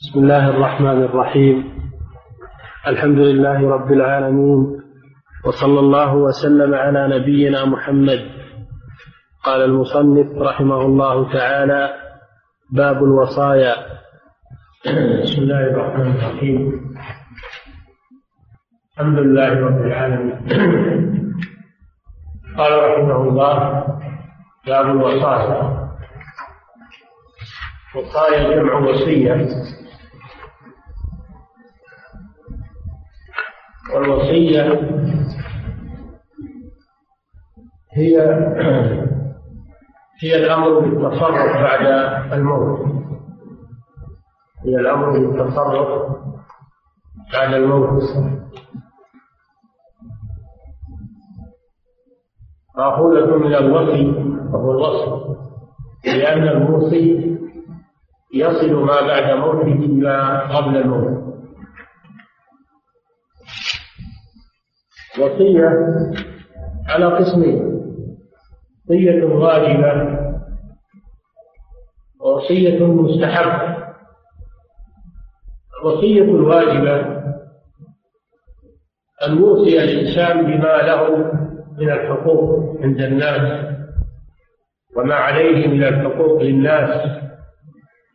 بسم الله الرحمن الرحيم. الحمد لله رب العالمين. وصلى الله وسلم على نبينا محمد. قال المصنف رحمه الله تعالى باب الوصايا. بسم الله الرحمن الرحيم. الحمد لله رب العالمين. قال رحمه الله باب الوصايا. وصايا جمع وصية. والوصية هي هي الأمر بالتصرف بعد الموت. هي الأمر بالتصرف بعد الموت. مأخوذة من الوصي وهو الوصف لأن الموصي يصل ما بعد موته إلى قبل الموت. وصية على قسمين. وصية واجبة ووصية مستحبة. الوصية الواجبة أن يوصي الإنسان بما له من الحقوق عند الناس وما عليه من الحقوق للناس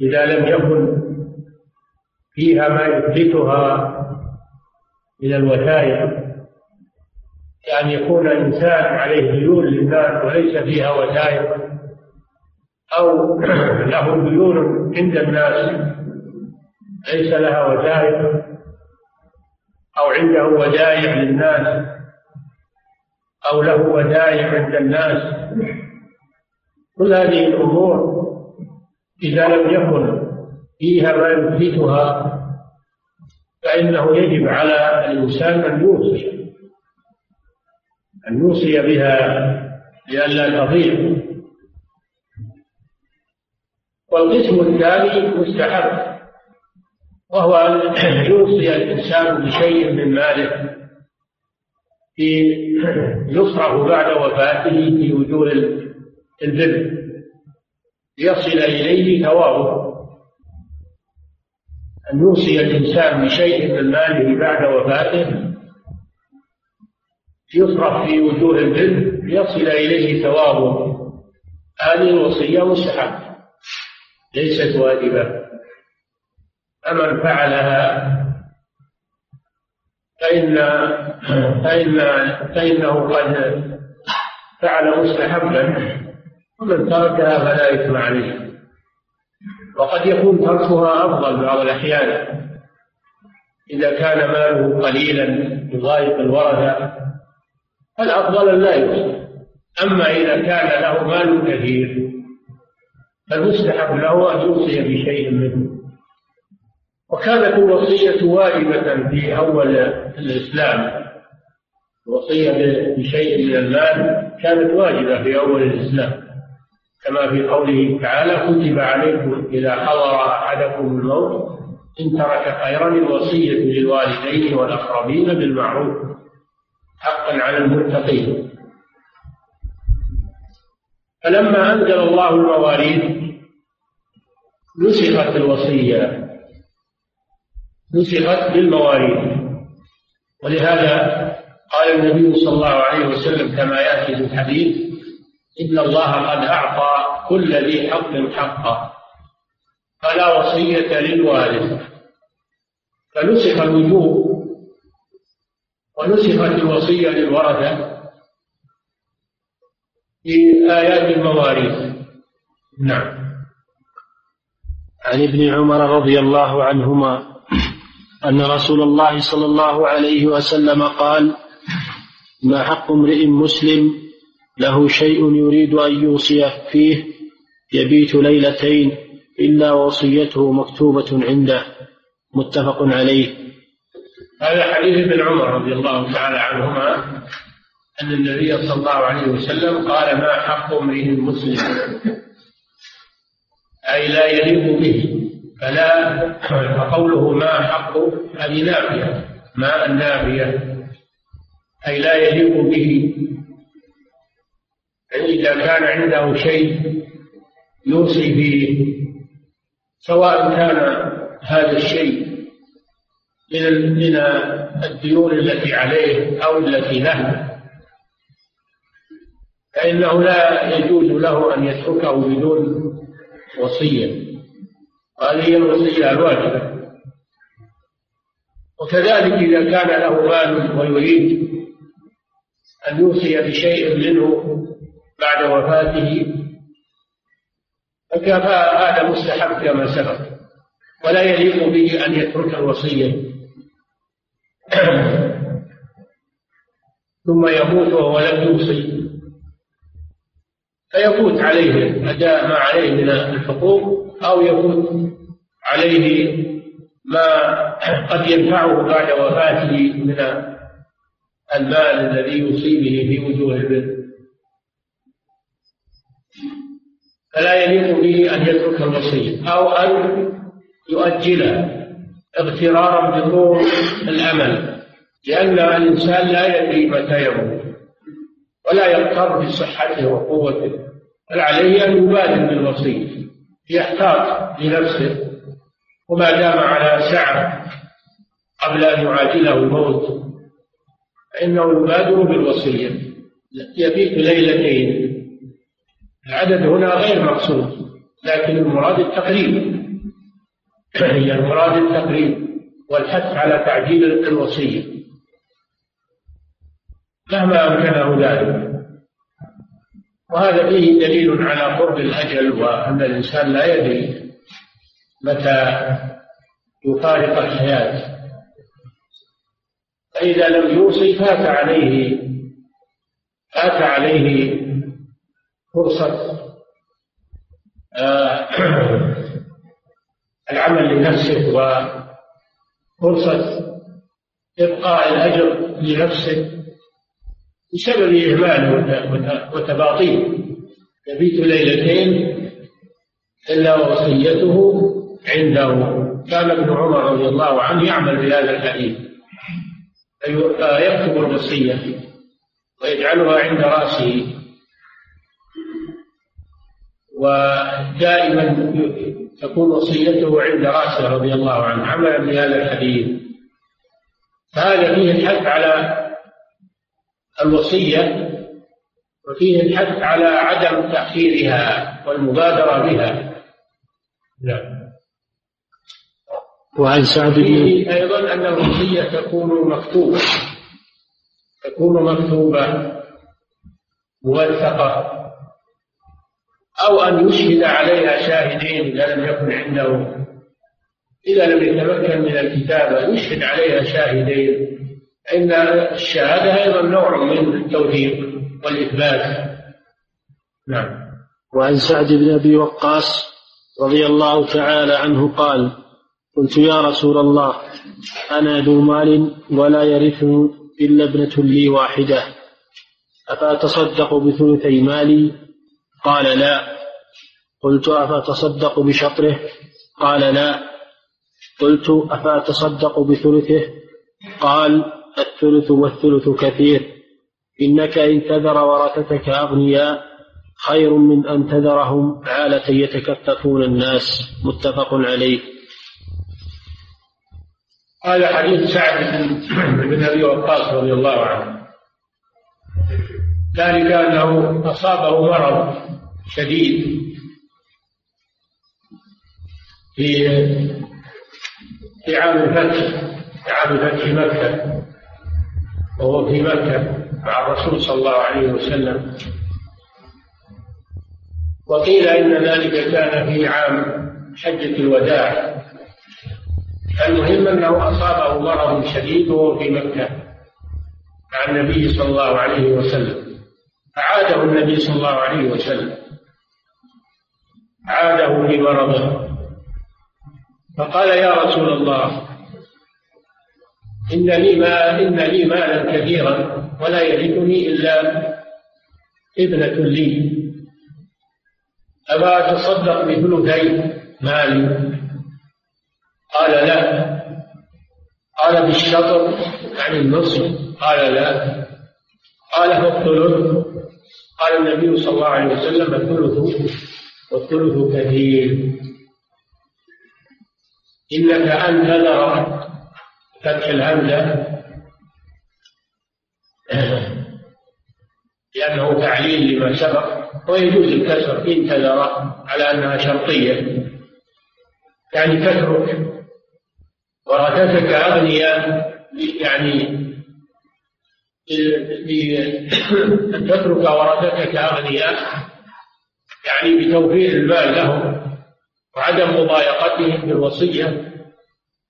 إذا لم يكن فيها ما يثبتها من الوثائق. كأن يكون إنسان عليه ديون للناس وليس فيها وثائق أو له ديون عند الناس ليس لها وثائق أو عنده ودائع للناس أو له ودائع عند الناس. كل هذه الأمور إذا لم يكن فيها ما يثبتها فإنه يجب على الإنسان أن يوصي أن يوصي بها لئلا تضيع. والقسم الثاني مستحب وهو أن يوصي الإنسان بشيء من ماله في يصرف بعد وفاته في وجوه البر ليصل إليه ثوابه. أن يوصي الإنسان بشيء من ماله بعد وفاته يصرف في وجوه البر ليصل إليه ثوابه. هذه الوصية مستحبة ليست واجبة. فمن فعلها فإن فإن فإنه قد فعل مستحبا. ومن تركها فلا إثم عليه. وقد يكون تركها أفضل بعض الأحيان. إذا كان ماله قليلا يضايق الورثة الأفضل أن لا يوصي أما إذا كان له مال كثير فالمستحب له أن يوصي بشيء منه. وكانت الوصية واجبة في أول الإسلام. الوصية بشيء من المال كانت واجبة في أول الإسلام. كما في قوله تعالى كتب عليكم إذا حضر أحدكم الموت إن ترك خيرا الوصية للوالدين والأقربين بالمعروف. حقا على المتقين. فلما أنزل الله المواريث نسخت الوصية. نسخت بالمواريث ولهذا قال النبي صلى الله عليه وسلم كما يأتي في الحديث إن الله قد أعطى كل ذي حق حقه. فلا وصية للوارث. فنسخ الوجوب ونسخت الوصية للورثة في آيات المواريث. نعم. عن ابن عمر رضي الله عنهما أن رسول الله صلى الله عليه وسلم قال ما حق امرئ مسلم له شيء يريد أن يوصي فيه يبيت ليلتين إلا وصيته مكتوبة عنده. متفق عليه. هذا حديث ابن عمر رضي الله تعالى عنهما أن النبي صلى الله عليه وسلم قال ما حق امرئ مسلم أي لا يليق به؟ فلا فقوله ما حق هذه نافية ما النافية؟ أي لا يليق به يعني إذا كان عنده شيء يوصي فيه سواء كان هذا الشيء من من الديون التي عليه أو التي له. فإنه لا يجوز له أن يتركه بدون وصية. وهذه هي الوصية الواجبة. وكذلك إذا كان له مال ويريد أن يوصي بشيء منه بعد وفاته فهذا مستحب كما سبق. ولا يليق به أن يترك الوصية. ثم يموت وهو لم يوصي. فيفوت عليه أداء ما عليه من الحقوق أو يفوت عليه ما قد ينفعه بعد وفاته من المال الذي يوصي به في وجوه البر. فلا يليق به أن يترك الوصية أو أن يؤجلها اغترارا بطول الأمل لأن الإنسان لا يدري متى يموت ولا يغتر بصحته وقوته بل عليه أن يبادر بالوصية يحتاط لنفسه وما دام على سعة قبل أن يعاجله الموت فإنه يبادر بالوصية. يبيت ليلتين العدد هنا غير مقصود لكن المراد التقريب. هي المراد التقريب والحث على تعجيل الوصية. مهما أمكنه ذلك. وهذا فيه دليل على قرب الأجل وأن الإنسان لا يدري متى يفارق الحياة. فإذا لم يوصي فات عليه فات عليه فرصة. آه، العمل لنفسه وفرصة إبقاء الأجر لنفسه بسبب إهماله وتباطيله يبيت ليلتين إلا وصيته عنده. كان ابن عمر رضي الله عنه يعمل بهذا الحديث. فيكتب الوصية ويجعلها عند رأسه. ودائما تكون وصيته عند رأسه رضي الله عنه عملا بهذا الحديث. فهذا فيه الحث على الوصية وفيه الحث على عدم تأخيرها والمبادرة بها. نعم. وعن سعد بن أيضا أن الوصية تكون مكتوبة تكون مكتوبة موثقة. أو أن يشهد عليها شاهدين إذا لم يكن عنده. إذا لم يتمكن من الكتابة يشهد عليها شاهدين. إن الشهادة أيضا نوع من التوثيق والإثبات. نعم. وعن سعد بن أبي وقاص رضي الله تعالى عنه قال قلت يا رسول الله أنا ذو مال ولا يرثني إلا ابنة لي واحدة. أفأتصدق بثلثي مالي؟ قال لا. قلت أفأتصدق بشطره؟ قال لا. قلت أفأتصدق بثلثه؟ قال الثلث والثلث كثير. إنك إن تذر ورثتك أغنياء خير من أن تذرهم عالة يتكففون الناس. متفق عليه. هذا حديث سعد بن أبي وقاص رضي الله عنه. ذلك أنه أصابه مرض شديد في في عام الفتح في عام فتح مكة وهو في مكة مع الرسول صلى الله عليه وسلم. وقيل إن ذلك كان في عام حجة الوداع. المهم أنه أصابه مرض شديد وهو في مكة مع النبي صلى الله عليه وسلم. أعاده النبي صلى الله عليه وسلم. عاده بمرضه فقال يا رسول الله إن لي ما إن لي مالا كثيرا ولا يرثني إلا ابنة لي. أفا أتصدق بثلثي مالي قال لا. قال بالشطر عن النصف قال لا. قال فالثلث قال النبي صلى الله عليه وسلم الثلث والثلث كثير. إنك أن تذر فتح الهمزة. لأنه تعليل لما سبق. ويجوز الكسر إن تذر على أنها شرطية. يعني تترك ورثتك أغنياء. يعني أن تترك ورثتك أغنياء يعني بتوفير المال لهم وعدم مضايقتهم بالوصية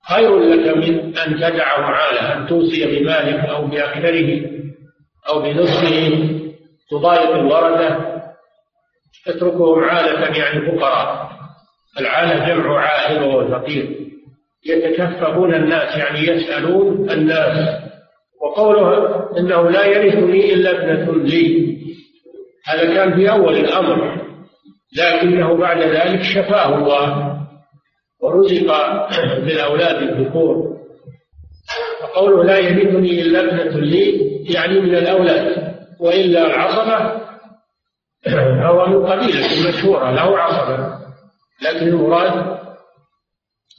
خير لك من أن تدعه عالة أن توصي بمالك أو بأكثره أو بنصفه تضايق الورثة. تتركهم عالة يعني فقراء. العالة جمع عائل وهو فقير يتكففون الناس يعني يسألون الناس وقوله إنه لا يرثني إلا ابنة لي. هذا كان في أول الأمر. لكنه بعد ذلك شفاه الله ورزق بالاولاد الذكور. فقوله لا يرثني إلا ابنة لي يعني من الأولاد وإلا العصبه هو من قبيلة مشهورة له عصبة. لكن المراد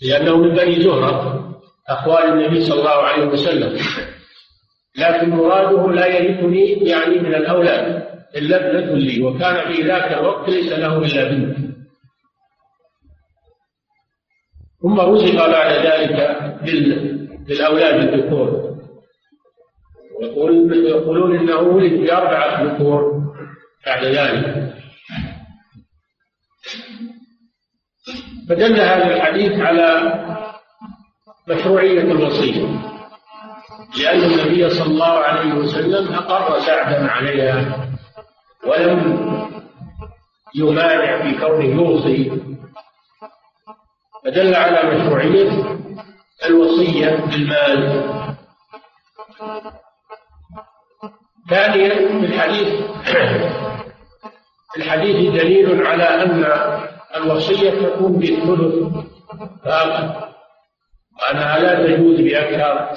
لأنه من بني زهرة اخوال النبي صلى الله عليه وسلم. لكن مراده لا يرثني يعني من الأولاد إلا ابنة لي وكان في ذاك الوقت ليس له إلا بنت. ثم رزق بعد ذلك بالأولاد الذكور يقول يقولون إنه ولد باربعه ذكور بعد ذلك. فدل هذا الحديث على مشروعية الوصية. لأن النبي صلى الله عليه وسلم أقر سعدا عليها ولم يمانع في كونه يوصي. فدل على مشروعية الوصية بالمال. ثانيا في الحديث الحديث دليل على أن الوصية تكون بالثلث فقط وأنها لا تجوز بأكثر.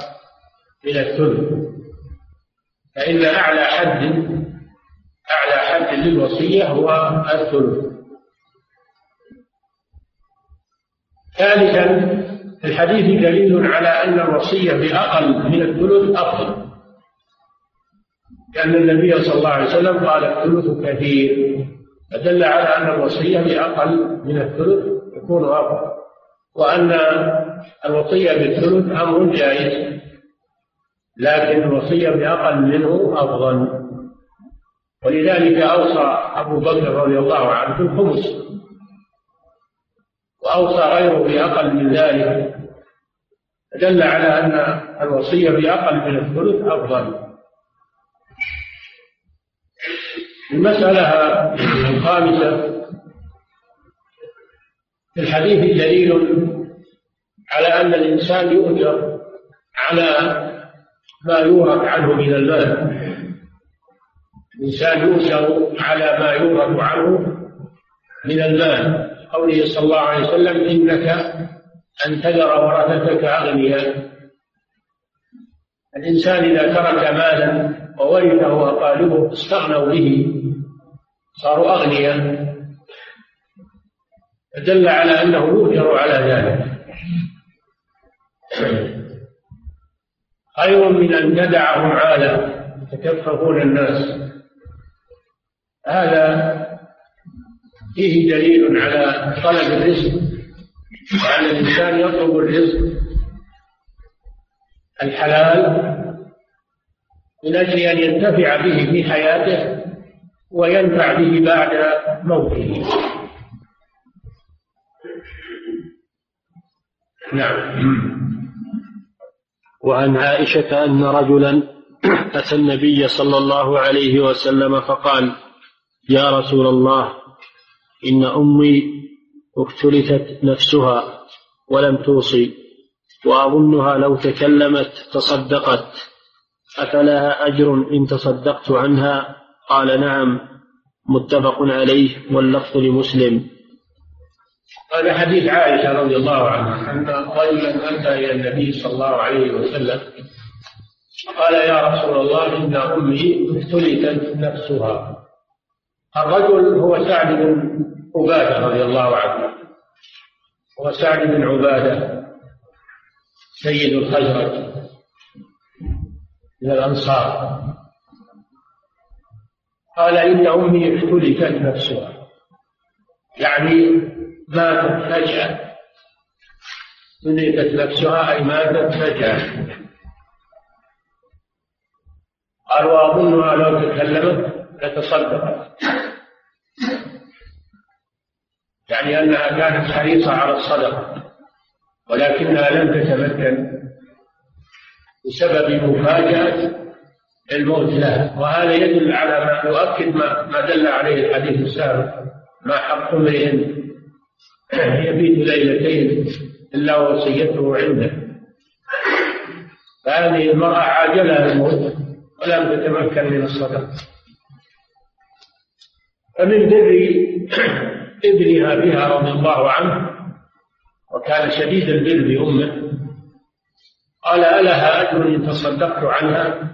من الثلث. فإن أعلى حد أعلى حد للوصية هو الثلث. ثالثا في الحديث دليل على أن الوصية بأقل من الثلث أفضل. لأن النبي صلى الله عليه وسلم قال الثلث كثير فدل على أن الوصية بأقل من الثلث يكون أفضل. وأن الوصية بالثلث أمر جائز. لكن الوصية بأقل منه أفضل. ولذلك أوصى أبو بكر رضي الله عنه بالخمس وأوصى غيره بأقل من ذلك. دل على أن الوصية بأقل من الثلث أفضل. المسألة الخامسة في الحديث دليل على أن الإنسان يؤجر على ما يورث عنه من المال. الإنسان يؤجر على ما يورث عنه من المال. قوله صلى الله عليه وسلم إنك أن تذر ورثتك أغنياء. الإنسان إذا ترك مالا وورثه أقاربه استغنوا به صاروا أغنياء. فدل على أنه يؤجر على ذلك. خير من أن تدعهم عالة يتكففون الناس. هذا فيه دليل على طلب الرزق وأن الإنسان يطلب الرزق الحلال من أجل أن ينتفع به في حياته وينفع به بعد موته. نعم. وعن عائشة أن رجلا أتى النبي صلى الله عليه وسلم فقال يا رسول الله إن أمي اختلثت نفسها ولم توصي وأظنها لو تكلمت تصدقت أفلها أجر إن تصدقت عنها؟ قال نعم متفق عليه واللفظ لمسلم. هذا حديث عائشة رضي الله عنها أن رجلا أتى إلى النبي صلى الله عليه وسلم قال يا رسول الله إن أمي افتلتت نفسها. الرجل هو سعد بن عبادة رضي الله عنه. هو سعد بن عبادة سيد الخزرج من الأنصار. قال إن أمي اختلفت نفسها. يعني ماتت فجأة اختلفت نفسها أي ماتت فجأة قال وأظنها لو تكلمت لتصدقت يعني أنها كانت حريصة على الصدقة ولكنها لم تتمكن بسبب مفاجأة الموت لها. وهذا يدل على ما يؤكد ما, ما دل عليه الحديث السابق ما حق امرئ يبيت ليلتين إلا وصيته عنده. فهذه المرأة عاجلها الموت ولم تتمكن من الصدقة فمن بر ابنها بها رضي الله عنه وكان شديد البر بأمه قال ألها أجر إن تصدقت عنها؟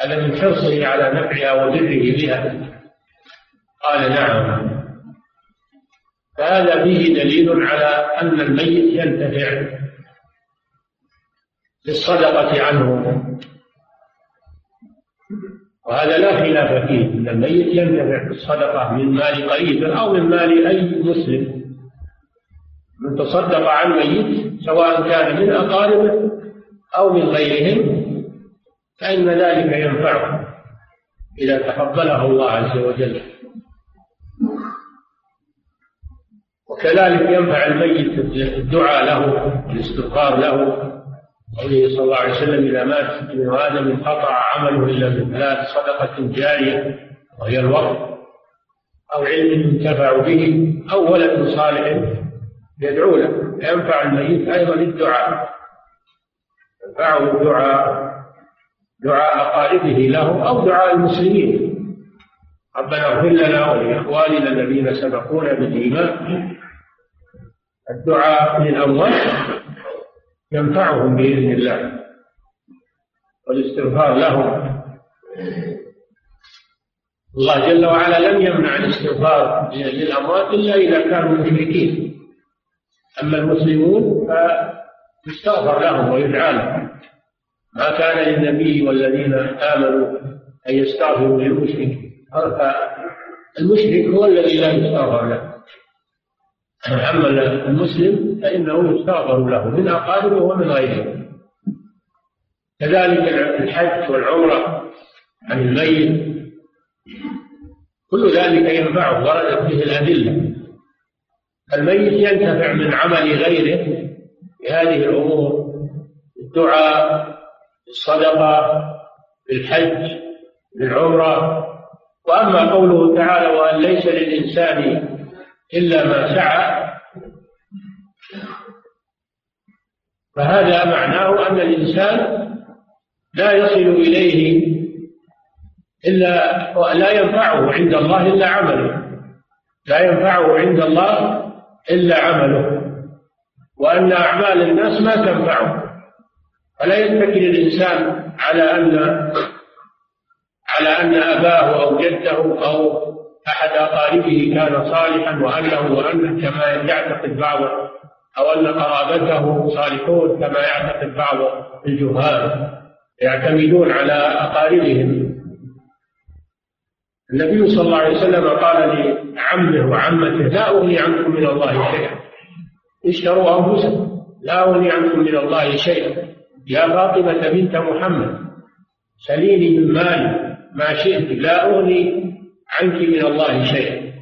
هذا من حرصه على نفعها وبره بها. قال نعم. فهذا فيه دليل على أن الميت ينتفع بالصدقة عنه. وهذا لا خلاف فيه أن الميت ينتفع بالصدقة من مال قريب أو من مال أي مسلم. من تصدق عن ميت سواء كان من أقاربه أو من غيرهم فإن ذلك ينفعه إذا تقبله الله عز وجل. وكذلك ينفع الميت الدعاء له الاستغفار له. قوله صلى الله عليه وسلم إذا مات ابن آدم انقطع عمله إلا من ثلاث صدقة جارية وهي الوقت أو علم ينتفع به أو ولد صالح يدعو له. ينفع الميت أيضا الدعاء. ينفعه الدعاء دعاء أقاربه له أو دعاء المسلمين. ربنا اغفر لنا ولإخواننا الذين سبقونا بالإيمان. الدعاء للأموات ينفعهم بإذن الله. والاستغفار لهم. الله جل وعلا لم يمنع الاستغفار للأموات إلا إذا كانوا مشركين أما المسلمون فيستغفر لهم ويدعى لهم. ما كان للنبي والذين آمنوا أن يستغفروا للمشرك المشرك هو الذي لا يستغفر له. أما المسلم فإنه يستغفر له من أقاربه ومن غيره. كذلك الحج والعمرة عن الميت كل ذلك ينفعه وردت به الأدلة. الميت ينتفع من عمل غيره في هذه الأمور الدعاء الصدقة بالحج بالعمرة. وأما قوله تعالى وأن ليس للإنسان إلا ما سعى فهذا معناه أن الإنسان لا يصل إليه إلا لا ينفعه عند الله إلا عمله. لا ينفعه عند الله إلا عمله. وأن أعمال الناس ما تنفعه. فلا يتكل الإنسان على أن على أن أباه أو جده أو أحد أقاربه كان صالحا وأنه وأنه كما يعتقد بعض أو أن قرابته صالحون كما يعتقد بعض الجهال يعتمدون على أقاربهم. النبي صلى الله عليه وسلم قال لعمه وعمته لا أغني عنكم من الله شيئا. اشتروا أنفسكم لا أغني عنكم من الله شيئا. يا فاطمة بنت محمد سليني من مالي ما شئت لا أغني عنك من الله شيئا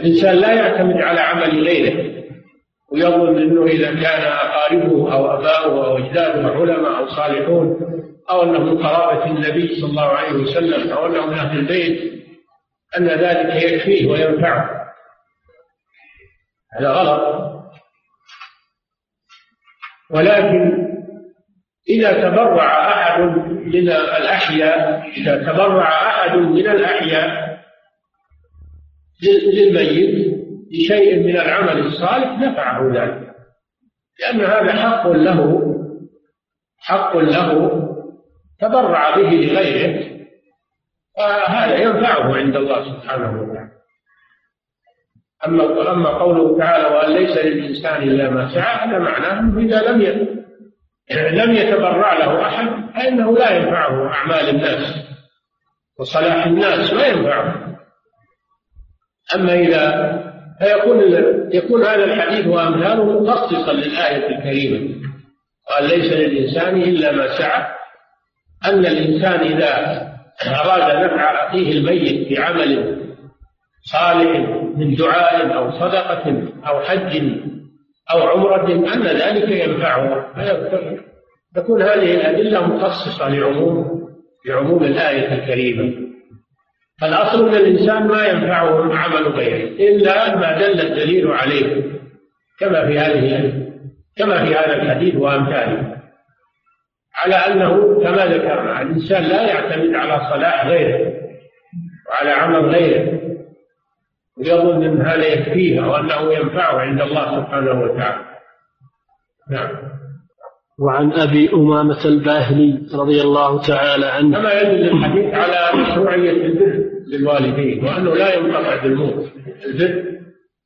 الإنسان لا يعتمد على عمل غيره ويظن أنه إذا كان أقاربه أو أباؤه أو أجداده علماء أو صالحون أو أنه من قرابة النبي صلى الله عليه وسلم أو أنه من أهل البيت أن ذلك يكفيه وينفعه. هذا غلط. ولكن إذا تبرع أحد من الأحياء إذا تبرع أحد من الأحياء للميت بشيء من العمل الصالح نفعه ذلك. لأن هذا حق له حق له تبرع به لغيره فهذا ينفعه عند الله سبحانه وتعالى. أما أما قوله تعالى وأن ليس للإنسان إلا ما سعى هذا معناه أنه إذا لم لم يتبرع له أحد فإنه لا ينفعه أعمال الناس وصلاح الناس ما ينفعه. أما إذا فيكون يكون هذا الحديث وأمثاله مخصصا للآية الكريمة. قال ليس للإنسان إلا ما سعى. أن الإنسان إذا أراد نفع أخيه الميت بعمل صالح من دعاء أو صدقة أو حج أو عمرة أن ذلك ينفعه. تكون هذه الأدلة مخصصة لعموم لعموم الآية الكريمة. فالأصل أن الإنسان ما ينفعه عمل غيره إلا ما دل الدليل عليه كما في هذه كما في هذا الحديث وأمثاله. على أنه كما ذكرنا الإنسان لا يعتمد على صلاح غيره وعلى عمل غيره. ويظن أن هذا يكفيه وأنه ينفعه عند الله سبحانه وتعالى. نعم. وعن أبي أمامة الباهلي رضي الله تعالى عنه. كما يدل الحديث على مشروعية البر. للوالدين وأنه لا ينقطع بالموت. البر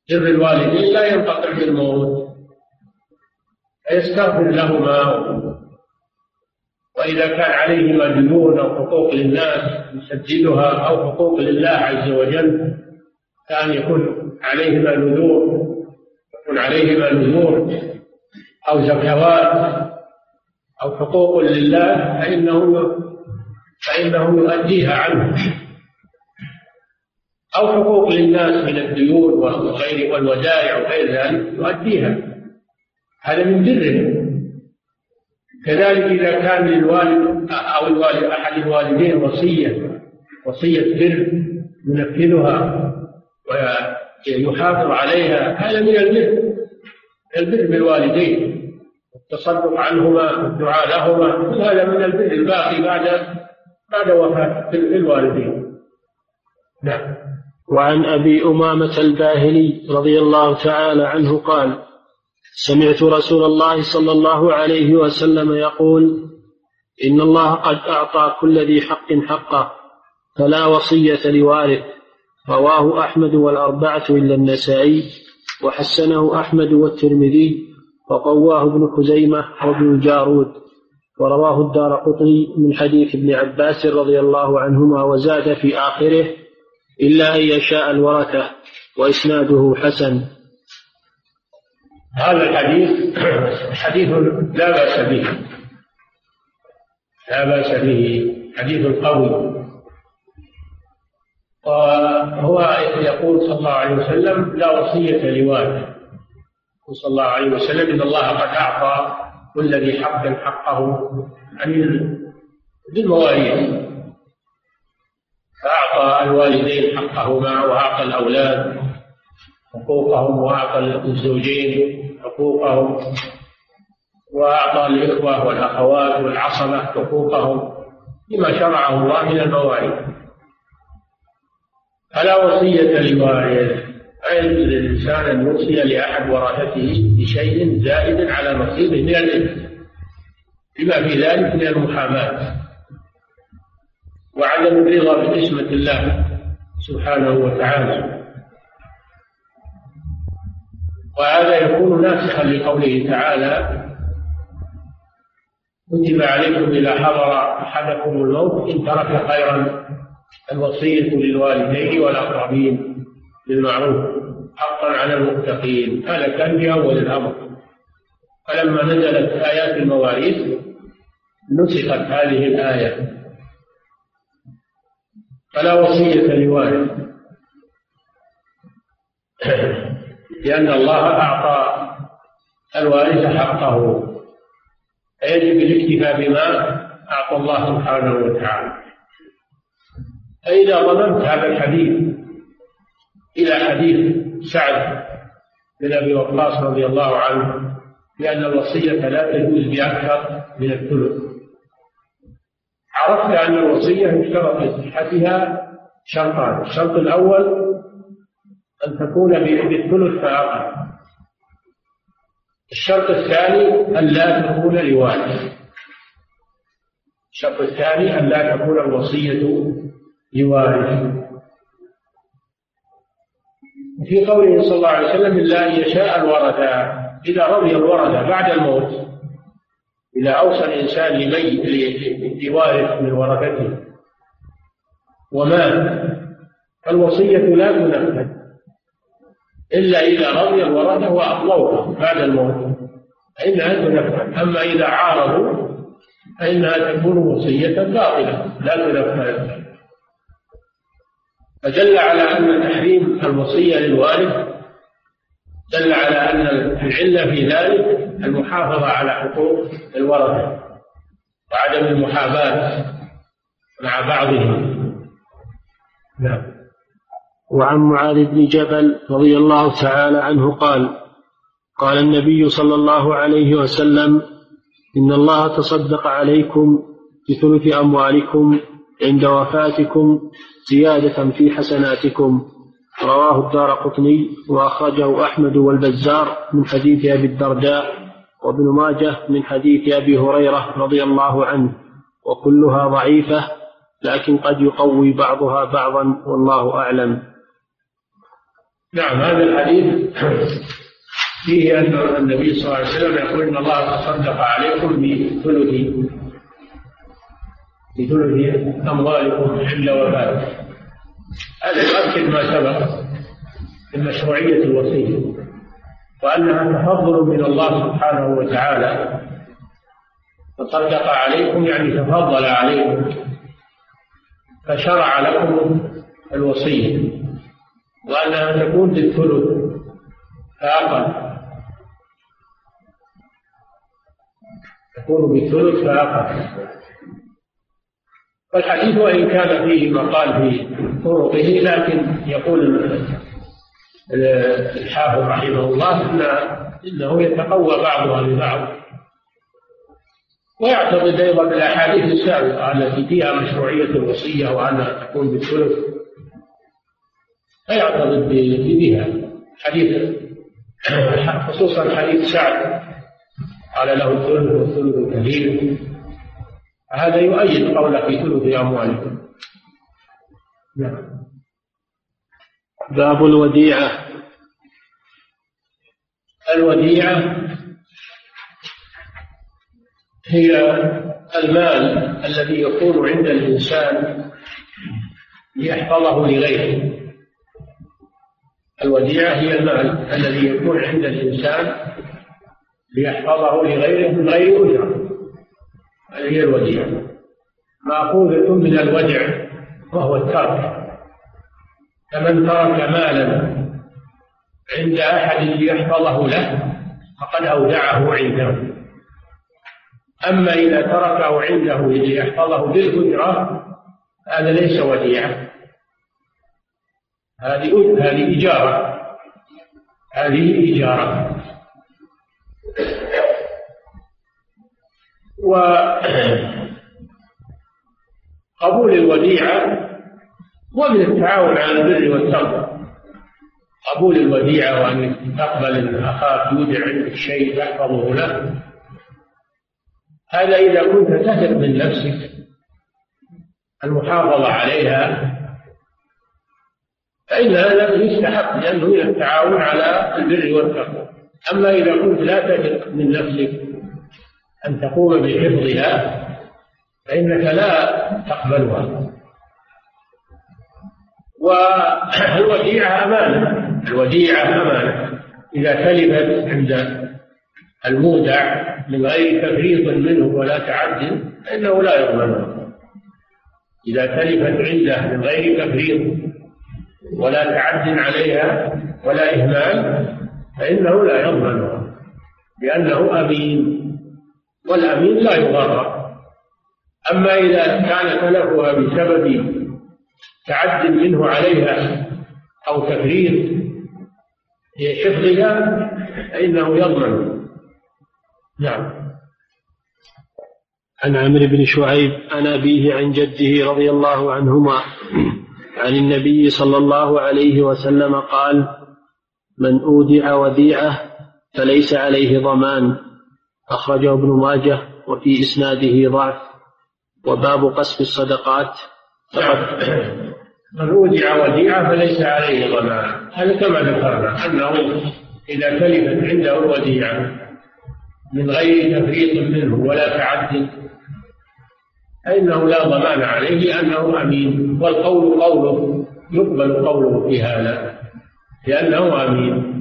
بر الوالدين لا ينقطع بالموت. فيستغفر لهما. وإذا كان عليهما ديون أو حقوق للناس يسددها أو حقوق لله عز وجل كان يكون عليهما نذور يكون عليهما نذور أو زكوات أو حقوق لله فإنه فإنه يؤديها عنه. أو حقوق للناس من الديون وغير والودائع وغير ذلك يؤديها. هذا من بره كذلك إذا كان للوالد أو الوالد أحد الوالدين وصية وصية بر ينفذها ويحافظ عليها هذا من البر. البر بالوالدين التصدق عنهما والدعاء لهما هذا من البر. الباقي بعد بعد وفاة الوالدين. نعم. وعن أبي أمامة الباهلي رضي الله تعالى عنه قال سمعت رسول الله صلى الله عليه وسلم يقول إن الله قد أعطى كل ذي حق حقه فلا وصية لوارث. رواه أحمد والأربعة إلا النسائي وحسنه أحمد والترمذي وقواه ابن خزيمة وابن جارود. ورواه الدار قطني من حديث ابن عباس رضي الله عنهما وزاد في آخره إلا أن يشاء الورثة وإسناده حسن. هذا الحديث حديث لا بأس به. لا بأس به. حديث قوي. وهو يقول صلى الله عليه وسلم لا وصية لوارث صلى الله عليه وسلم إن الله قد أعطى كل ذي حق حقه عن بالمواريث فأعطى الوالدين حقهما وأعطى الأولاد حقوقهم وأعطى الزوجين حقوقهم وأعطى الإخوة والأخوات والعصبة حقوقهم بما شرعه الله من المواريث فلا وصية لوارث لا للإنسان أن يوصي لأحد ورثته بشيء زائد على نصيبه من الإثم بما في ذلك من المحاماة. وعدم الرضا بقسمة الله سبحانه وتعالى. وهذا يكون ناسخا لقوله تعالى كتب عليكم إذا حضر أحدكم الموت إن ترك خيرا الوصية للوالدين والأقربين بالمعروف حقا على المتقين هذا كان في أول الأمر. فلما نزلت آيات المواريث نسخت هذه الآية. فلا وصية لوارث لأن الله أعطى الوارث حقه. فيجب الاكتفاء بما أعطى الله سبحانه وتعالى. فإذا ضممت هذا الحديث إلى حديث سعد بن أبي وقاص رضي الله عنه بأن الوصية لا تجوز بأكثر من الثلث. عرفت أن الوصية يشترط لصحتها شرطان. الشرط الأول أن تكون بالثلث فأقل. الشرط الثاني أن لا تكون لوارث الشرط الثاني أن لا تكون الوصية لوارث في قوله صلى الله عليه وسلم أن يشاء الورثة. إذا رضي الورثة بعد الموت إذا أوصى الإنسان لميت لوارث من ورثته. ومات فالوصية لا تنفذ إلا إذا رضي الورثة وأطلوها بعد الموت. فإنها تنفذ. أما إذا عارضوا فإنها تكون وصية باطلة لا تنفذ. فدل على أن تحريم الوصية للوارث دل على أن العلة في ذلك المحافظة على حقوق الورثة وعدم المحاباة مع بعضهم. نعم. وعن معاذ بن جبل رضي الله تعالى عنه قال قال النبي صلى الله عليه وسلم إن الله تصدق عليكم بثلث أموالكم عند وفاتكم زيادة في حسناتكم. رواه الدار قطني وأخرجه أحمد والبزار من حديث أبي الدرداء وابن ماجه من حديث أبي هريرة رضي الله عنه وكلها ضعيفة لكن قد يقوي بعضها بعضا والله أعلم. نعم هذا الحديث فيه أن النبي صلى الله عليه وسلم يقول إن الله تصدق عليكم بثلث بثلث أموالكم عند وفاته. هذا يؤكد ما سبق من مشروعية الوصية. وأنها تفضل من الله سبحانه وتعالى. تصدق عليكم يعني تفضل عليكم فشرع لكم الوصية. وأنها تكون بالثلث فأقل. تكون بالثلث فأقل. والحديث وإن كان فيه مقال في طرقه لكن يقول الحافظ رحمه الله إن إنه يتقوى بعضها ببعض ويعتقد أيضا بالأحاديث السابقة التي فيها مشروعية الوصية وأنها تكون بالثلث. فيعتقد بها. حديث خصوصا حديث سعد قال له الثلث والثلث كثير هذا يؤيد قوله في ثلث أموالكم. نعم. باب الوديعة. الوديعة هي المال الذي يكون عند الإنسان ليحفظه لغيره. الوديعة هي المال الذي يكون عند الإنسان ليحفظه لغيره من غير أجرة. هذه هي الوديعة. مأخوذة من الودع وهو الترك. فمن ترك مالا عند أحد ليحفظه له فقد أودعه عنده. أما إذا تركه عنده ليحفظه بالأجرة هذا ليس وديعة. هذه هذه إجارة. هذه إجارة. وقبول الوديعة ومن التعاون على البر والتقوى. قبول الوديعة وأن تقبل أن أخاك يودع عندك شيء تحفظه له. هذا إذا كنت تثق من نفسك المحافظة عليها فإن هذا يستحق لأنه من التعاون على البر والتقوى. أما إذا كنت لا تثق من نفسك أن تقوم بحفظها فإنك لا تقبلها. والوديعة أمانة. الوديعة أمانة. إذا تلفت عند المودع من غير تفريط منه ولا تعد فإنه لا يضمنها إذا تلفت عنده من غير تفريط ولا تعد عليها ولا إهمال فإنه لا يضمنها لأنه أمين. والأمين لا يغرر أما إذا كان تلفها بسبب تعد منه عليها أو تفريط في حفظها فإنه يضمن. نعم. عن عمرو بن شعيب عن أبيه عن جده رضي الله عنهما عن النبي صلى الله عليه وسلم قال من أودع وديعة فليس عليه ضمان. أخرجه ابن ماجه وفي إسناده ضعف وباب قسم الصدقات. فقد من أودع وديعة فليس عليه ضمان. هذا كما ذكرنا أنه إذا تلفت عنده وديعة من غير تفريط منه ولا عهد فإنه لا ضمان عليه لأنه أمين. والقول قوله يقبل قوله في هذا لأنه أمين.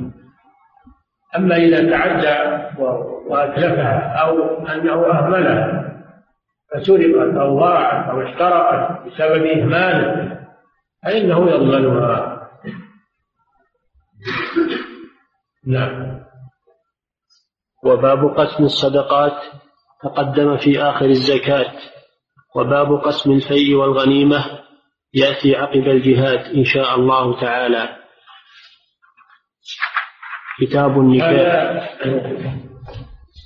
أما إذا تعدى وأتلفها أو أنه أهملها فسرقت أو ضاعت أو احترقت بسبب إهماله فإنه يضمنها. نعم. وباب قسم الصدقات تقدم في آخر الزكاة. وباب قسم الفيء والغنيمة يأتي عقب الجهاد إن شاء الله تعالى. كتاب النكاح.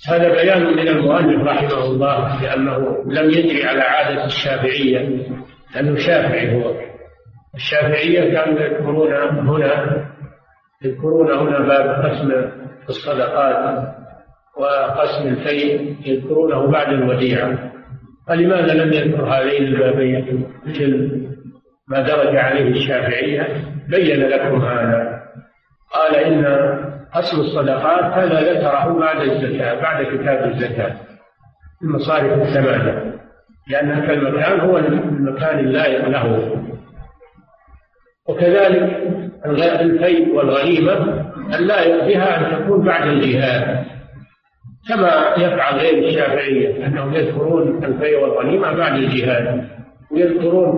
هذا بيان من المؤلف رحمه الله لأنه لم يجري على عادة الشافعية لأنه شافعي هو. الشافعية كانوا يذكرون هنا يذكرون هنا باب قسم الصدقات وقسم الفيء يذكرونه بعد الوديعة. فلماذا لم يذكر هذين البابين؟ مثل ما درج عليه الشافعية بين لكم هذا. قال إن قسم الصدقات هذا ذكره بعد الزكاة بعد كتاب الزكاة المصارف الثمانية. لأن المكان هو المكان اللائق له وكذلك الفيء والغنيمة اللائق بها أن تكون بعد الجهاد كما يفعل غير الشافعية أنهم يذكرون الفيء والغنيمة بعد الجهاد ويذكرون